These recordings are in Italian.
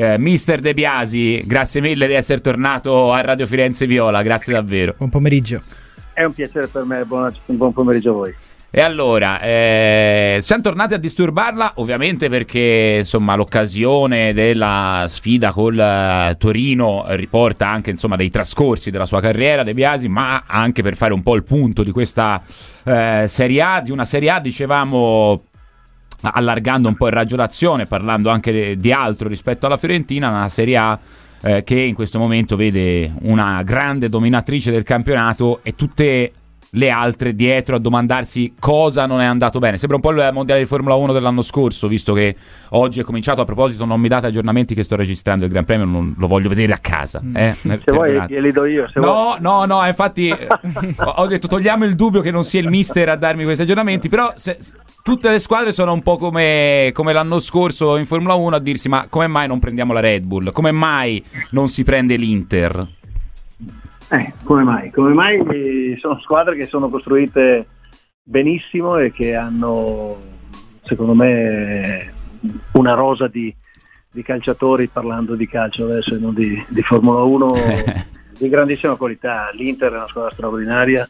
Eh, Mister De Biasi, grazie mille di essere tornato a Radio Firenze Viola, grazie davvero. Buon pomeriggio. È un piacere per me, buon, buon pomeriggio a voi. E allora, eh, siamo tornati a disturbarla, ovviamente perché insomma, l'occasione della sfida col uh, Torino riporta anche insomma, dei trascorsi della sua carriera, De Biasi, ma anche per fare un po' il punto di questa eh, Serie A, di una Serie A, dicevamo allargando un po' il raggio d'azione, parlando anche di altro rispetto alla Fiorentina, una Serie A eh, che in questo momento vede una grande dominatrice del campionato e tutte le altre dietro a domandarsi cosa non è andato bene. Sembra un po' il mondiale di Formula 1 dell'anno scorso, visto che oggi è cominciato. A proposito, non mi date aggiornamenti che sto registrando il Gran Premio, non lo voglio vedere a casa. Mm. Eh? Se vuoi, glieli do io. no, vuoi. no, no, infatti ho detto togliamo il dubbio che non sia il mister a darmi questi aggiornamenti, però se, tutte le squadre sono un po' come, come, l'anno scorso in Formula 1 a dirsi ma come mai non prendiamo la Red Bull? Come mai non si prende l'Inter? Eh, come mai? Come mai sono squadre che sono costruite benissimo e che hanno, secondo me, una rosa di, di calciatori, parlando di calcio adesso e non di, di Formula 1, di grandissima qualità. L'Inter è una squadra straordinaria,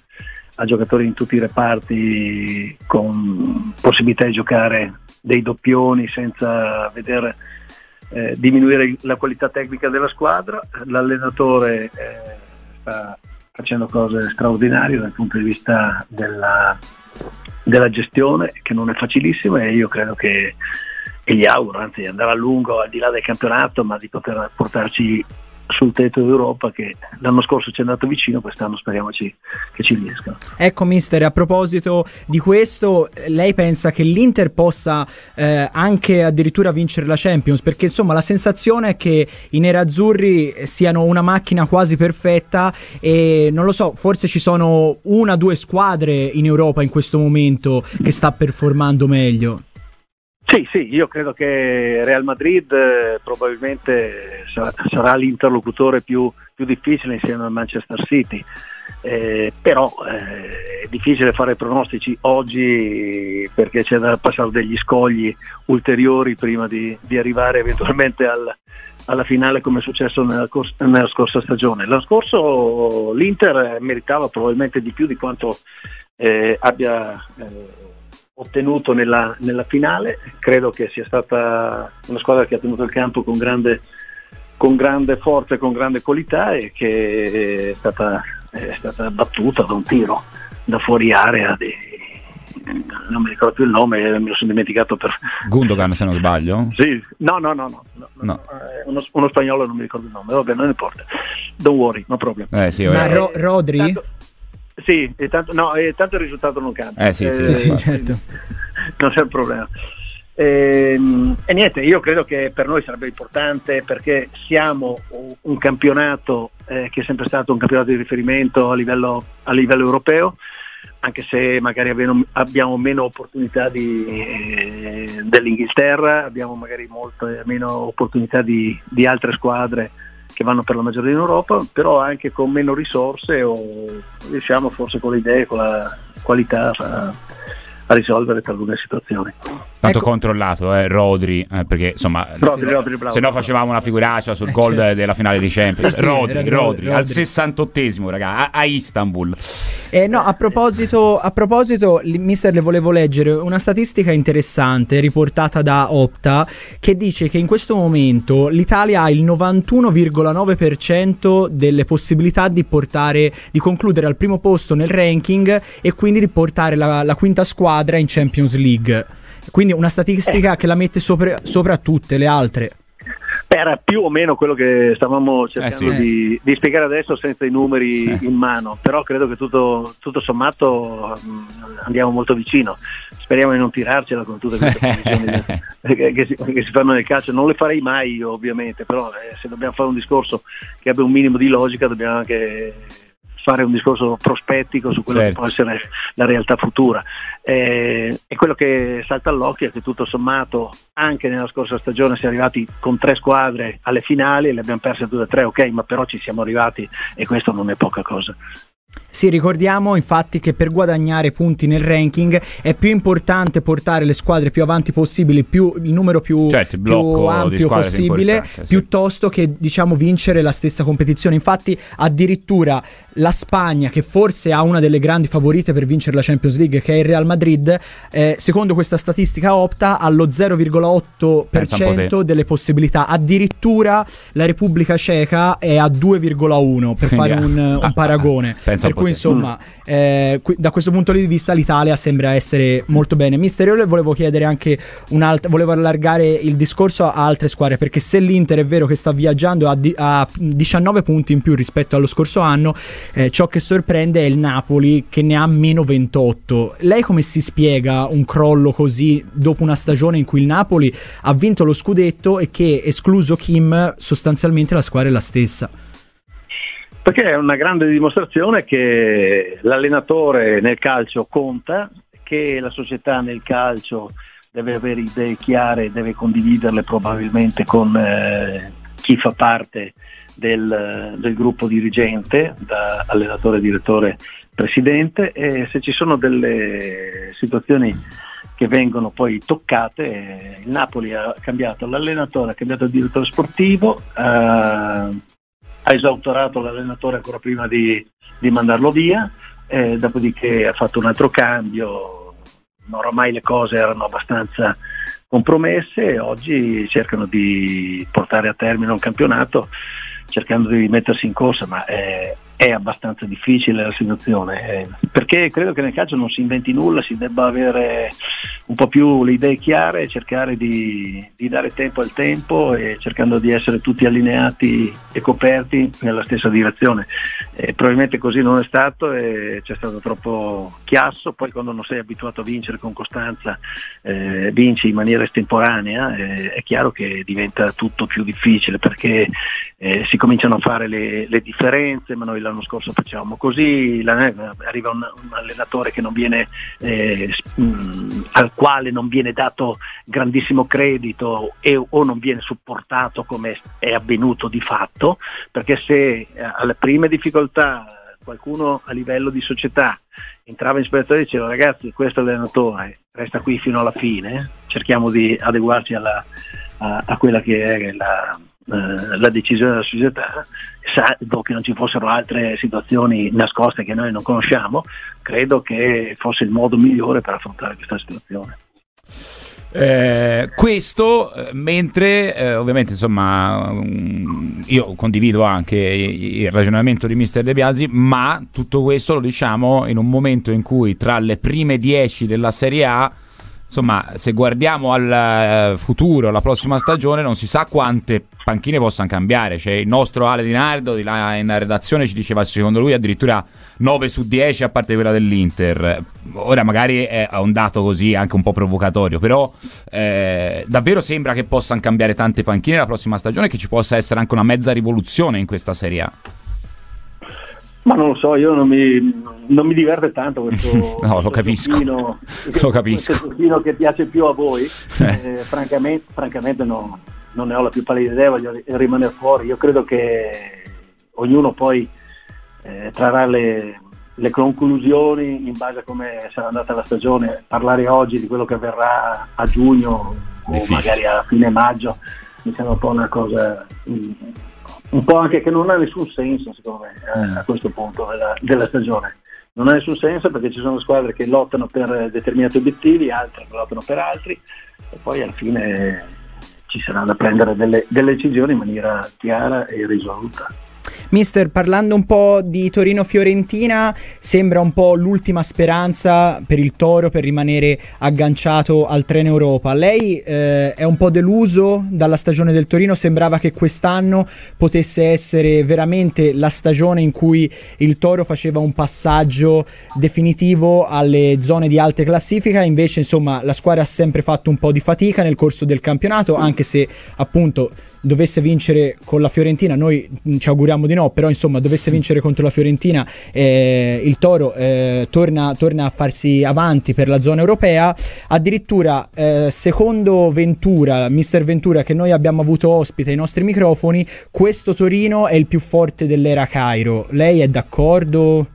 ha giocatori in tutti i reparti con possibilità di giocare dei doppioni senza vedere eh, diminuire la qualità tecnica della squadra. L'allenatore eh, sta facendo cose straordinarie dal punto di vista della, della gestione, che non è facilissima e io credo che e gli auguro anzi andare a lungo al di là del campionato, ma di poter portarci sul tetto d'Europa che l'anno scorso ci è andato vicino, quest'anno speriamo che ci riesca. Ecco mister, a proposito di questo, lei pensa che l'Inter possa eh, anche addirittura vincere la Champions? Perché insomma la sensazione è che i nerazzurri siano una macchina quasi perfetta e non lo so, forse ci sono una o due squadre in Europa in questo momento che sta performando meglio. Sì, sì, io credo che Real Madrid eh, probabilmente sarà, sarà l'interlocutore più, più, difficile insieme al Manchester City, eh, però eh, è difficile fare pronostici oggi perché c'è da passare degli scogli ulteriori prima di, di arrivare eventualmente al, alla finale come è successo nella, cors- nella, scorsa stagione. L'anno scorso l'Inter meritava probabilmente di più di quanto eh, abbia eh, ottenuto nella, nella, finale. Credo che sia stata una squadra che ha tenuto il campo con grande, con grande forza e con grande qualità e che è stata, è stata battuta da un tiro da fuori area di, non mi ricordo più il nome, me lo sono dimenticato per... Gundogan se non sbaglio? Sì, no, no, no, no, no, no. Eh, uno, uno, spagnolo non mi ricordo il nome, vabbè, non importa. Don't worry, no problem. Eh, sì, Ma Ro- Rodri? Tanto, sì, e tanto, no, e tanto il risultato non cambia. Eh, sì, eh, sì, sì, certo. non c'è il problema. E, ehm, e, niente, io credo che per noi sarebbe importante perché siamo un campionato eh, che è sempre stato un campionato di riferimento a livello, a livello europeo, anche se magari abbiamo, abbiamo meno opportunità di, eh, dell'Inghilterra, abbiamo magari molte meno opportunità di, di altre squadre che vanno per la maggiore in Europa, però anche con meno risorse o riusciamo forse con le idee, con la qualità a, a risolvere talune situazioni. Tanto ecco. controllato, eh, Rodri, eh, perché insomma, Rodri, se, Rodri, bravo, se no facevamo una figuraccia sul eh, gol certo. della finale di Champions. Sì, Rodri, sì, Rodri, Rodri, al 68esimo, raga, a, a Istanbul. Eh, no, a proposito, a proposito, mister, le volevo leggere una statistica interessante riportata da Opta che dice che in questo momento l'Italia ha il 91,9% delle possibilità di portare, di concludere al primo posto nel ranking e quindi di portare la, la quinta squadra in Champions League. Quindi una statistica eh. che la mette sopra, sopra tutte le altre. Era più o meno quello che stavamo cercando eh sì. di, di, spiegare adesso senza i numeri eh. in mano, però credo che tutto, tutto sommato mh, andiamo molto vicino. Speriamo di non tirarcela con tutte queste posizioni che, che, si, che, si, fanno nel calcio. Non le farei mai io ovviamente, però eh, se dobbiamo fare un discorso che abbia un minimo di logica dobbiamo anche fare un discorso prospettico su quello certo. che può essere la realtà futura. Eh, e quello che salta all'occhio è che tutto sommato anche nella scorsa stagione si è arrivati con tre squadre alle finali e le abbiamo perse tutte e tre, ok, ma però ci siamo arrivati e questo non è poca cosa. Sì, ricordiamo infatti che per guadagnare punti nel ranking è più importante portare le squadre più avanti possibili, più, il numero più, Certo, il più ampio possibile, sì. piuttosto che diciamo vincere la stessa competizione. Infatti, addirittura la Spagna, che forse ha una delle grandi favorite per vincere la Champions League, che è il Real Madrid, eh, secondo questa statistica opta allo Pensa un po' 0,8% delle possibilità. Addirittura la Repubblica Ceca è a 2,1 per Quindi, fare un, ah, un paragone. pensa un per cui insomma, eh, qui- da questo punto di vista l'Italia sembra essere molto bene. Mister, io le volevo chiedere anche un'altra, volevo allargare il discorso a altre squadre, perché se l'Inter è vero che sta viaggiando a, di- a 19 punti in più rispetto allo scorso anno, eh, ciò che sorprende è il Napoli che ne ha meno 28. Lei come si spiega un crollo così dopo una stagione in cui il Napoli ha vinto lo scudetto e che, escluso Kim, sostanzialmente la squadra è la stessa? Perché è una grande dimostrazione che l'allenatore nel calcio conta, che la società nel calcio deve avere idee chiare, deve condividerle probabilmente con eh, chi fa parte del, del gruppo dirigente, da allenatore, direttore, presidente. E se ci sono delle situazioni che vengono poi toccate, il Napoli ha cambiato l'allenatore, ha cambiato il direttore sportivo, eh, ha esautorato l'allenatore ancora prima di, di mandarlo via, eh, dopodiché ha fatto un altro cambio, oramai le cose erano abbastanza compromesse e oggi cercano di portare a termine un campionato cercando di mettersi in corsa, ma è, è abbastanza difficile la situazione, eh, perché credo che nel calcio non si inventi nulla, si debba avere un po' più le idee chiare, cercare di, di dare tempo al tempo e cercando di essere tutti allineati e coperti nella stessa direzione. Eh, probabilmente così non è stato e c'è stato troppo chiasso, poi quando non sei abituato a vincere con costanza, eh, vinci in maniera estemporanea, eh, è chiaro che diventa tutto più difficile perché eh, si cominciano a fare le, le differenze, ma noi l'anno scorso facevamo così, arriva un, un allenatore viene, eh, mh, al quale non viene dato grandissimo credito e, o non viene supportato come è avvenuto di fatto, perché se eh, alle prime difficoltà qualcuno a livello di società entrava in spettacolo e diceva ragazzi questo è l'allenatore, resta qui fino alla fine, cerchiamo di adeguarci alla, a, a quella che è la, eh, la decisione della società, salvo che non ci fossero altre situazioni nascoste che noi non conosciamo, credo che fosse il modo migliore per affrontare questa situazione. Eh, questo eh, mentre eh, ovviamente insomma mm, io condivido anche il ragionamento di Mister De Biasi ma tutto questo lo diciamo in un momento in cui tra le prime 10 della Serie A insomma se guardiamo al eh, futuro alla prossima stagione non si sa quante panchine possano cambiare. C'è il nostro Ale Di Nardo di là in redazione ci diceva secondo lui addirittura 9 su 10 a parte quella dell'Inter. Ora magari è un dato così anche un po' provocatorio però eh, davvero sembra che possano cambiare tante panchine la prossima stagione e che ci possa essere anche una mezza rivoluzione in questa Serie A Ma non lo so, io non mi, non mi diverte tanto questo, No, lo questo capisco. giochino- Lo capisco. giochino che piace più a voi. Eh, francamente francamente no- non ne ho la più pallida idea, voglio ri- rimanere fuori. Io credo che ognuno poi eh, trarrà le, le conclusioni in base a come sarà andata la stagione. Parlare oggi di quello che avverrà a giugno o Difficile. magari a fine maggio mi sembra un po' una cosa mm, un po' anche che non ha nessun senso secondo me eh, a questo punto della, della stagione. Non ha nessun senso perché ci sono squadre che lottano per determinati obiettivi, altre che lottano per altri e poi alla fine ci sarà da prendere delle, delle decisioni in maniera chiara e risoluta. Mister, parlando un po' di Torino-Fiorentina, sembra un po' l'ultima speranza per il Toro per rimanere agganciato al treno Europa. Lei eh, è un po' deluso dalla stagione del Torino? Sembrava che quest'anno potesse essere veramente la stagione in cui il Toro faceva un passaggio definitivo alle zone di alta classifica, invece insomma la squadra ha sempre fatto un po' di fatica nel corso del campionato, anche se appunto dovesse vincere con la Fiorentina, noi mh, ci auguriamo di no, però insomma dovesse vincere contro la Fiorentina, eh, il Toro eh, torna, torna a farsi avanti per la zona europea. Addirittura, eh, secondo Ventura, mister Ventura, che noi abbiamo avuto ospite ai nostri microfoni, questo Torino è il più forte dell'era Cairo. Lei è d'accordo?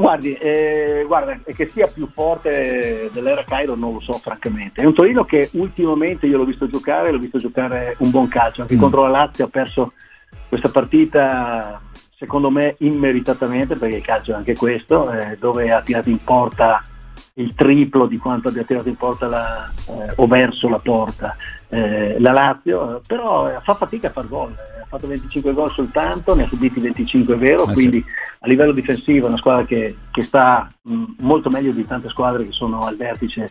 Guardi, eh, guarda, che sia più forte dell'era Cairo non lo so francamente. È un Torino che ultimamente io l'ho visto giocare, l'ho visto giocare un buon calcio, anche mm. contro la Lazio ha perso questa partita secondo me immeritatamente, perché il calcio è anche questo, eh, dove ha tirato in porta il triplo di quanto abbia tirato in porta la, eh, o verso la porta eh, la Lazio, però eh, fa fatica a far gol, eh, ha fatto 25 gol soltanto, ne ha subiti 25 è vero, ah, quindi sì. a livello difensivo è una squadra che, che sta mh, molto meglio di tante squadre che sono al vertice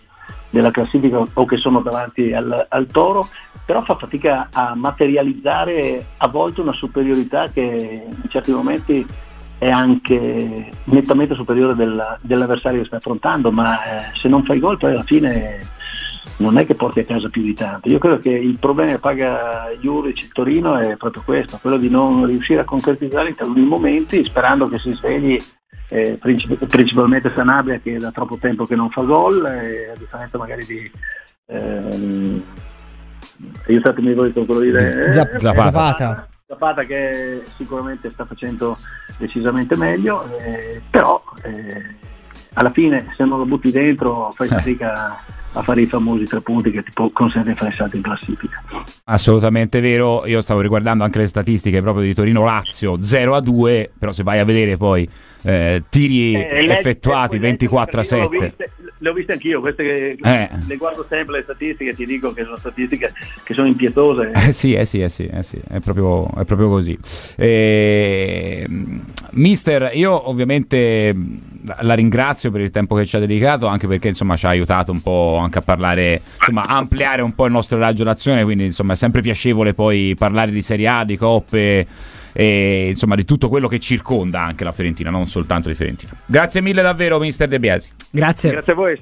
della classifica o che sono davanti al, al Toro, però fa fatica a materializzare a volte una superiorità che in certi momenti è anche nettamente superiore del, dell'avversario che sta affrontando, ma eh, se non fai gol poi alla fine non è che porti a casa più di tanto. Io credo che il problema che paga Juric il Torino è proprio questo, quello di non riuscire a concretizzare in taluni momenti sperando che si svegli eh, princip- principalmente Sanabria che da troppo tempo che non fa gol, eh, a differenza magari di... Ehm, aiutatemi voi con quello di... Eh, Zapata. Zapata che sicuramente sta facendo decisamente meglio, eh, però eh, alla fine se non lo butti dentro fai eh. fatica a fare i famosi tre punti che ti consentono di fare salto in classifica. Assolutamente vero, io stavo riguardando anche le statistiche proprio di Torino-Lazio 0 a 2, però se vai a vedere poi eh, tiri eh, effettuati 24 a 7 le ho viste anch'io, queste che eh. le guardo sempre le statistiche, ti dico che sono statistiche che sono impietose. Eh sì, eh sì, eh sì, eh sì è, proprio, è, proprio, così. Eh, mister, io ovviamente la ringrazio per il tempo che ci ha dedicato, anche perché insomma ci ha aiutato un po' anche a parlare, insomma, a ampliare un po' il nostro raggio d'azione, quindi insomma è sempre piacevole poi parlare di Serie A, di coppe e insomma di tutto quello che circonda anche la Fiorentina, non soltanto di Fiorentina. Grazie mille davvero, mister De Biasi. Grazie. Grazie a voi.